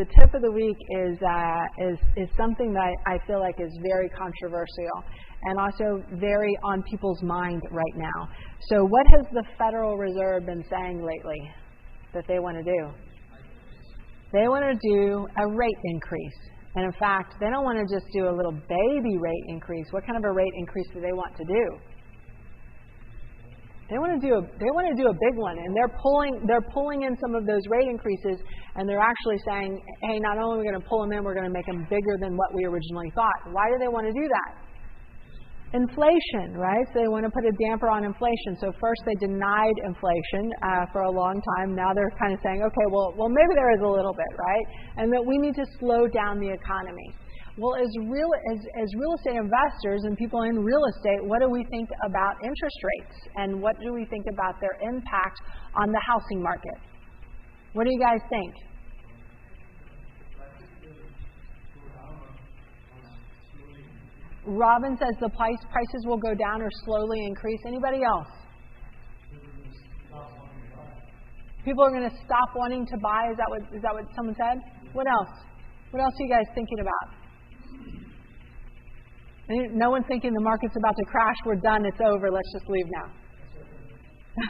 The tip of the week is, uh, is, is something that I feel like is very controversial and also very on people's mind right now. So, what has the Federal Reserve been saying lately that they want to do? They want to do a rate increase. And in fact, they don't want to just do a little baby rate increase. What kind of a rate increase do they want to do? They want to do a they want to do a big one, and they're pulling they're pulling in some of those rate increases, and they're actually saying, hey, not only are we going to pull them in, we're going to make them bigger than what we originally thought. Why do they want to do that? Inflation, right? So they want to put a damper on inflation. So first they denied inflation uh, for a long time. Now they're kind of saying, okay, well, well, maybe there is a little bit, right? And that we need to slow down the economy. Well, as real as, as real estate investors and people in real estate, what do we think about interest rates, and what do we think about their impact on the housing market? What do you guys think? Robin says the price, prices will go down or slowly increase. Anybody else? People are going to stop wanting to buy. Is that what is that what someone said? What else? What else are you guys thinking about? No one's thinking the market's about to crash. We're done. It's over. Let's just leave now.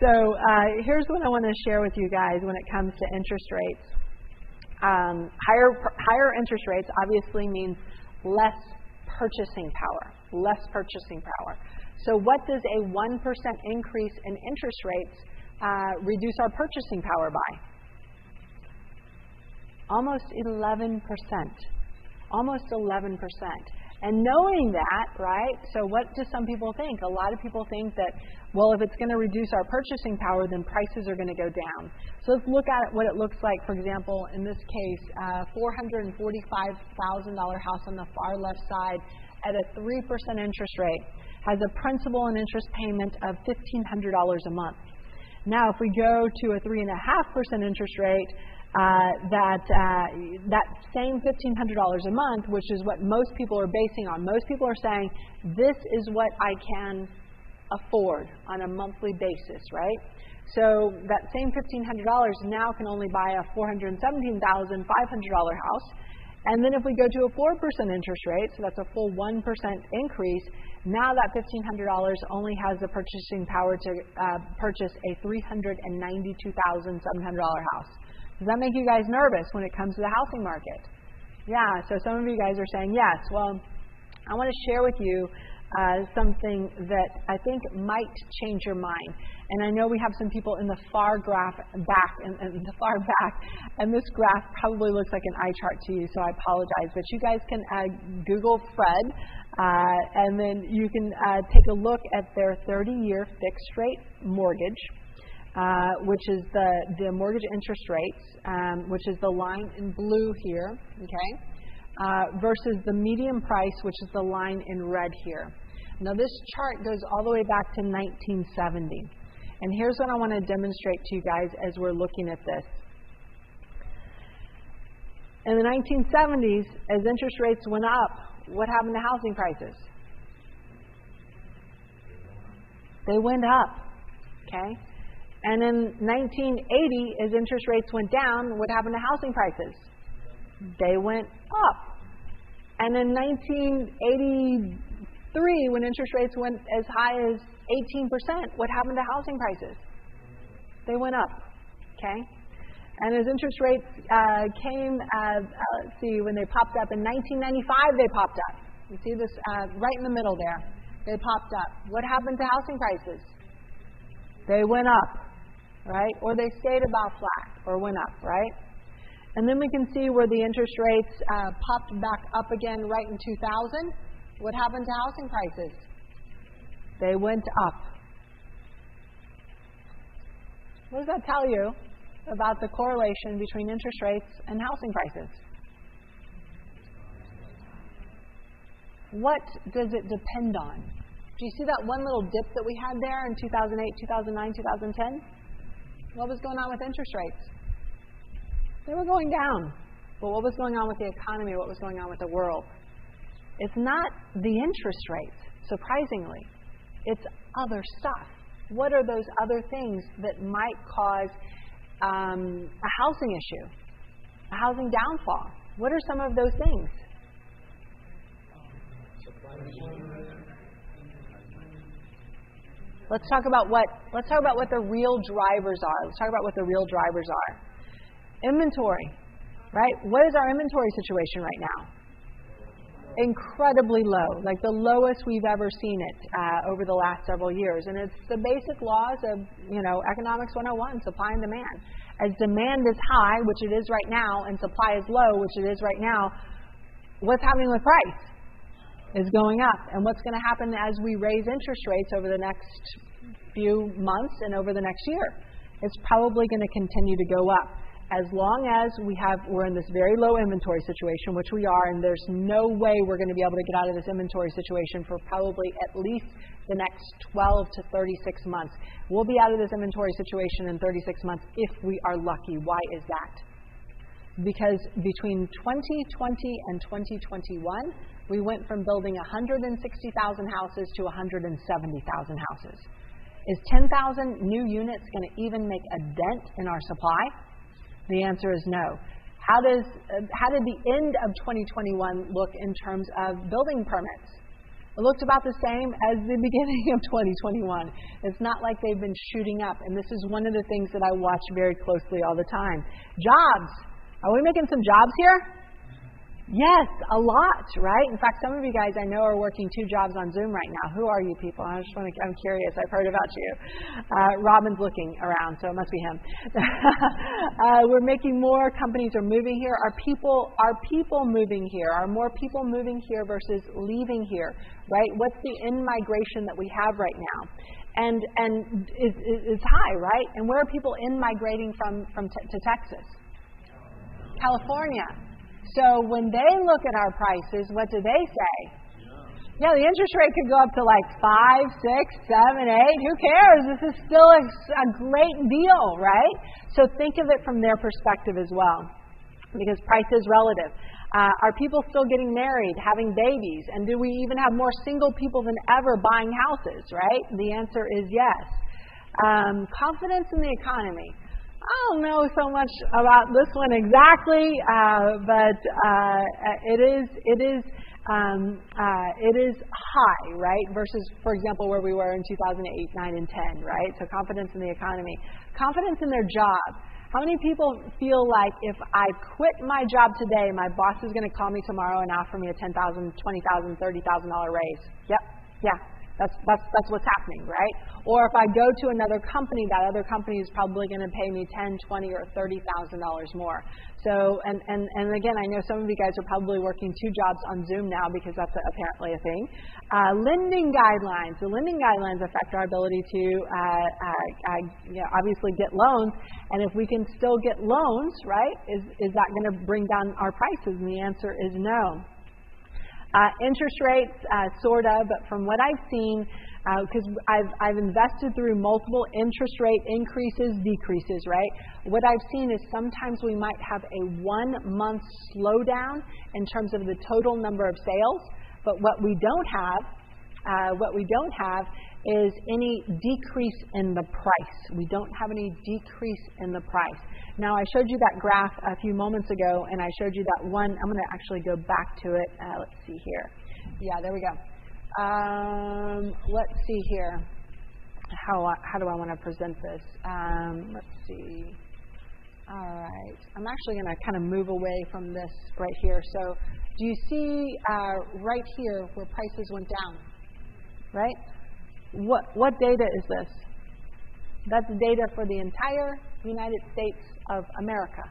so uh, here's what I want to share with you guys when it comes to interest rates. Um, higher higher interest rates obviously means less purchasing power. Less purchasing power. So, what does a 1% increase in interest rates uh, reduce our purchasing power by? Almost 11%. Almost 11%. And knowing that, right, so what do some people think? A lot of people think that, well, if it's going to reduce our purchasing power, then prices are going to go down. So let's look at what it looks like, for example, in this case, uh, $445,000 house on the far left side at a 3% interest rate has a principal and interest payment of $1,500 a month. Now, if we go to a 3.5% interest rate, uh, that uh, that same $1,500 a month, which is what most people are basing on. Most people are saying, this is what I can afford on a monthly basis, right? So that same $1,500 now can only buy a $417,500 house. And then if we go to a 4% interest rate, so that's a full 1% increase, now that $1,500 only has the purchasing power to uh, purchase a $392,700 house. Does that make you guys nervous when it comes to the housing market? Yeah, so some of you guys are saying yes. Well, I want to share with you uh, something that I think might change your mind. And I know we have some people in the far graph back, and, in the far back, and this graph probably looks like an eye chart to you, so I apologize. But you guys can uh, Google Fred, uh, and then you can uh, take a look at their 30-year fixed rate mortgage uh, which is the, the mortgage interest rates, um, which is the line in blue here, okay, uh, versus the median price, which is the line in red here. Now, this chart goes all the way back to 1970. And here's what I want to demonstrate to you guys as we're looking at this. In the 1970s, as interest rates went up, what happened to housing prices? They went up. Okay? And in 1980, as interest rates went down, what happened to housing prices? They went up. And in 1983, when interest rates went as high as 18%, what happened to housing prices? They went up. Okay? And as interest rates uh, came, uh, let's see, when they popped up in 1995, they popped up. You see this uh, right in the middle there. They popped up. What happened to housing prices? They went up right? Or they stayed about flat or went up, right? And then we can see where the interest rates uh, popped back up again right in 2000. What happened to housing prices? They went up. What does that tell you about the correlation between interest rates and housing prices? what does it depend on? Do you see that one little dip that we had there in 2008, 2009, 2010? What was going on with interest rates? They were going down. But what was going on with the economy? What was going on with the world? It's not the interest rates, surprisingly. It's other stuff. What are those other things that might cause um, a housing issue, a housing downfall? What are some of those things? Let's talk about what let's talk about what the real drivers are. Let's talk about what the real drivers are. Inventory, right? What is our inventory situation right now? Incredibly low, like the lowest we've ever seen it uh, over the last several years. And it's the basic laws of you know economics 101, supply and demand. As demand is high, which it is right now, and supply is low, which it is right now, what's happening with price? Is going up. And what's going to happen as we raise interest rates over the next few months and over the next year? It's probably going to continue to go up as long as we have we're in this very low inventory situation, which we are, and there's no way we're going to be able to get out of this inventory situation for probably at least the next 12 to 36 months. We'll be out of this inventory situation in 36 months if we are lucky. Why is that? Because between 2020 and 2021, we went from building 160,000 houses to 170,000 houses. Is 10,000 new units going to even make a dent in our supply? The answer is no. How, does, uh, how did the end of 2021 look in terms of building permits? It looked about the same as the beginning of 2021. It's not like they've been shooting up. And this is one of the things that I watch very closely all the time. Jobs. Are we making some jobs here? Yes, a lot, right? In fact, some of you guys I know are working two jobs on Zoom right now. Who are you people? I just want to, I'm curious. I've heard about you. Uh, Robin's looking around, so it must be him. uh, we're making more companies are moving here. Are people are people moving here? Are more people moving here versus leaving here? Right? What's the in migration that we have right now? And and is, is high, right? And where are people in migrating from from t- to Texas? California so when they look at our prices, what do they say? Yeah, the interest rate could go up to like five, six, seven, eight. Who cares? This is still a, a great deal, right? So think of it from their perspective as well, because price is relative. Uh, are people still getting married, having babies, and do we even have more single people than ever buying houses? Right? The answer is yes. Um, confidence in the economy. I don't know so much about this one exactly, uh, but uh, it is it is um, uh, it is high, right? Versus, for example, where we were in 2008, 9, and 10, right? So confidence in the economy, confidence in their job. How many people feel like if I quit my job today, my boss is going to call me tomorrow and offer me a $10,000, $20,000, $30,000 raise? Yep, yeah, that's, that's, that's what's happening, right? Or if I go to another company, that other company is probably going to pay me ten, twenty, or $30,000 more. So, and, and, and again, I know some of you guys are probably working two jobs on Zoom now because that's a, apparently a thing. Uh, lending guidelines. The lending guidelines affect our ability to uh, uh, uh, you know, obviously get loans. And if we can still get loans, right, is, is that going to bring down our prices? And the answer is no. Uh, interest rates, uh, sort of, but from what I've seen, because uh, I've, I've invested through multiple interest rate increases, decreases, right? What I've seen is sometimes we might have a one month slowdown in terms of the total number of sales, but what we don't have, uh, what we don't have is any decrease in the price. We don't have any decrease in the price. Now, I showed you that graph a few moments ago, and I showed you that one. I'm going to actually go back to it. Uh, let's see here. Yeah, there we go. Um, let's see here. How, how do I want to present this? Um, let's see. All right. I'm actually going to kind of move away from this right here. So, do you see uh, right here where prices went down? Right? What, what data is this? That's data for the entire United States of America.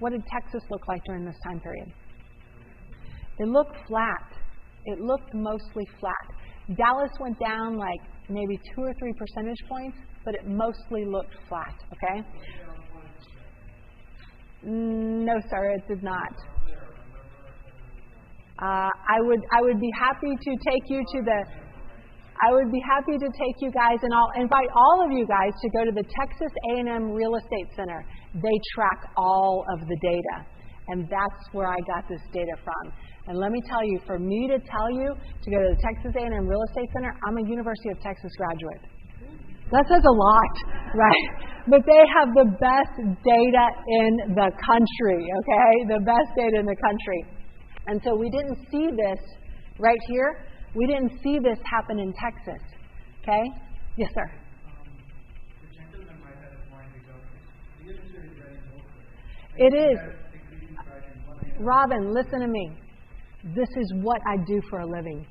What did Texas look like during this time period? It looked flat. It looked mostly flat. Dallas went down like maybe two or three percentage points, but it mostly looked flat, okay? No, sir, it did not. Uh, I would I would be happy to take you to the I would be happy to take you guys and I'll invite all of you guys to go to the Texas A&M Real Estate Center. They track all of the data. And that's where I got this data from. And let me tell you, for me to tell you to go to the Texas A&M Real Estate Center, I'm a University of Texas graduate. That says a lot, right? But they have the best data in the country, okay? The best data in the country. And so we didn't see this right here. We didn't see this happen in Texas, okay? Yes, sir. It is. Robin, listen to me. This is what I do for a living.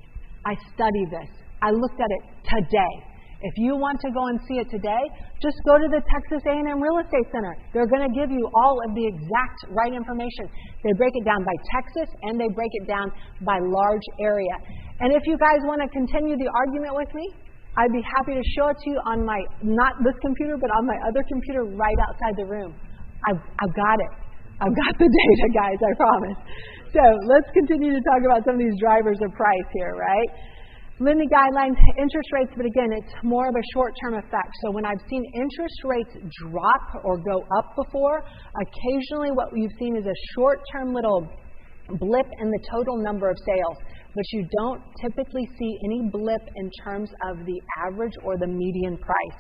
I study this. I looked at it today. If you want to go and see it today, just go to the Texas A&M Real Estate Center. They're going to give you all of the exact right information. They break it down by Texas and they break it down by large area. And if you guys want to continue the argument with me, I'd be happy to show it to you on my not this computer, but on my other computer right outside the room. I've, I've got it. I've got the data, guys, I promise. So let's continue to talk about some of these drivers of price here, right? Lending guidelines, interest rates, but again, it's more of a short term effect. So when I've seen interest rates drop or go up before, occasionally what you've seen is a short term little blip in the total number of sales, but you don't typically see any blip in terms of the average or the median price.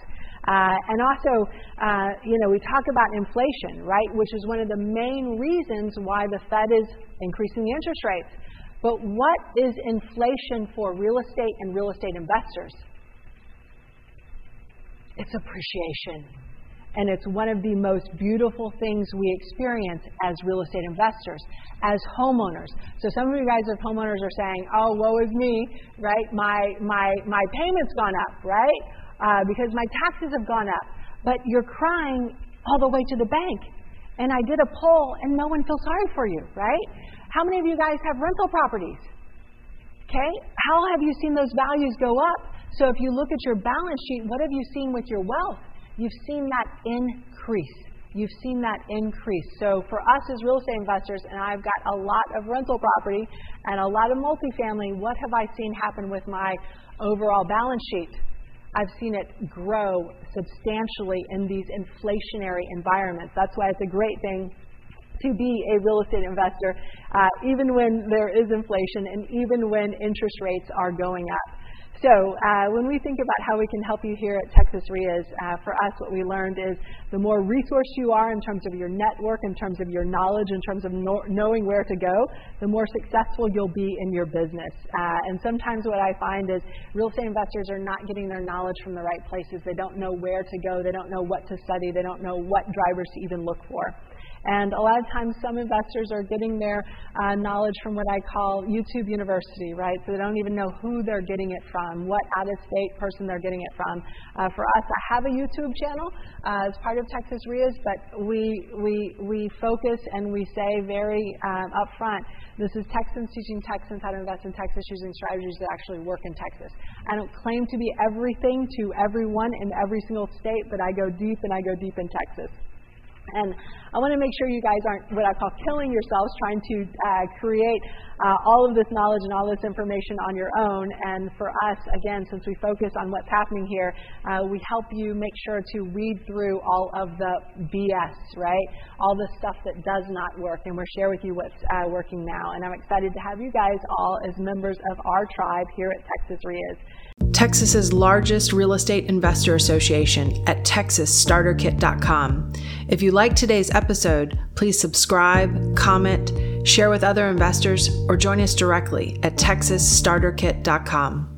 Uh, and also, uh, you know, we talk about inflation, right, which is one of the main reasons why the Fed is increasing the interest rates. But what is inflation for real estate and real estate investors? It's appreciation. And it's one of the most beautiful things we experience as real estate investors, as homeowners. So some of you guys as homeowners are saying, oh, woe is me, right? My, my, my payment's gone up, right? uh, because my taxes have gone up. But you're crying all the way to the bank. And I did a poll, and no one feels sorry for you, right? How many of you guys have rental properties? Okay? How have you seen those values go up? So if you look at your balance sheet, what have you seen with your wealth? You've seen that increase. You've seen that increase. So for us as real estate investors, and I've got a lot of rental property and a lot of multifamily, what have I seen happen with my overall balance sheet? I've seen it grow substantially in these inflationary environments. That's why it's a great thing to be a real estate investor, uh, even when there is inflation and even when interest rates are going up. So uh, when we think about how we can help you here at Texas REIAs, uh, for us, what we learned is the more resourced you are in terms of your network, in terms of your knowledge, in terms of no- knowing where to go, the more successful you'll be in your business. Uh, and sometimes what I find is real estate investors are not getting their knowledge from the right places. They don't know where to go. They don't know what to study. They don't know what drivers to even look for. And a lot of times, some investors are getting their uh, knowledge from what I call YouTube University, right? So they don't even know who they're getting it from, what out of state person they're getting it from. Uh, for us, I have a YouTube channel uh, as part of Texas REIAs, but we, we, we focus and we say very um, upfront this is Texans teaching Texans how to invest in Texas using strategies that actually work in Texas. I don't claim to be everything to everyone in every single state, but I go deep and I go deep in Texas. And I want to make sure you guys aren't what I call killing yourselves trying to uh, create uh, all of this knowledge and all this information on your own. And for us, again, since we focus on what's happening here, uh, we help you make sure to read through all of the BS, right? All the stuff that does not work. And we'll share with you what's uh, working now. And I'm excited to have you guys all as members of our tribe here at Texas REIAs. Texas's largest real estate investor association at texasstarterkit.com. If you like today's episode, please subscribe, comment, share with other investors, or join us directly at texasstarterkit.com.